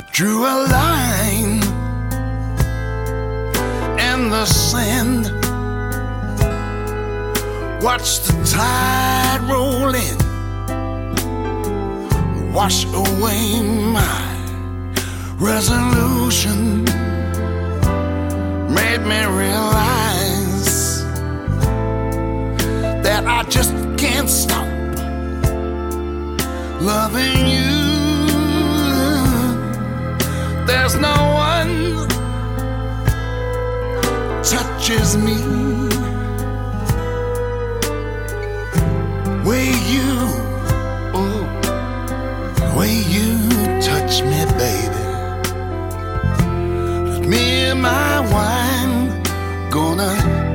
I drew a line in the sand. Watch the tide roll in, wash away my resolution. Made me realize that I just can't stop loving you. There's no one touches me way you, oh, way you touch me, baby. Just me and my wine gonna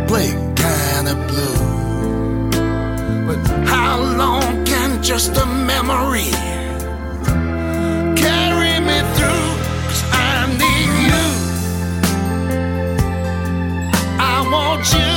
play kinda blue. But how long can just a memory Want you.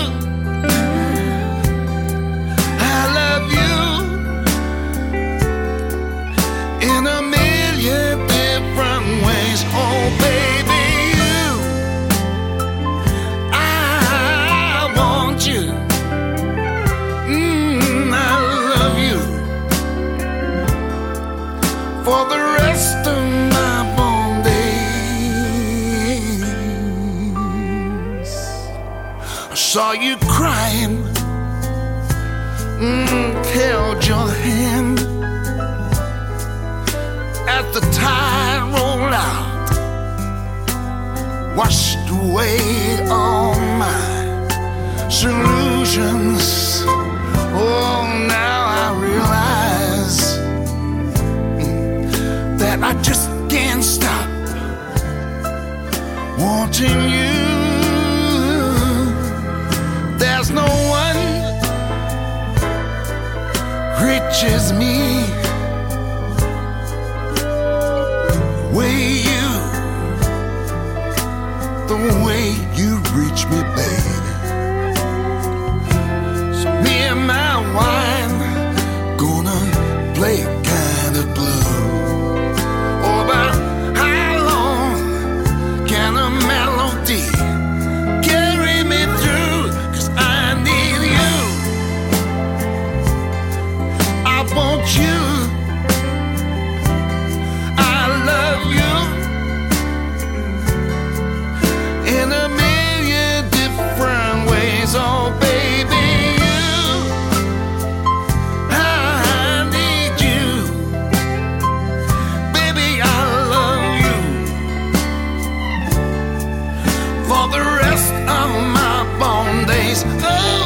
Saw you crying, mm, held your hand as the tide rolled out, washed away all my solutions. Oh, now I realize that I just can't stop wanting you. Reaches me way you, the way you reach me, babe. for the rest of my born days.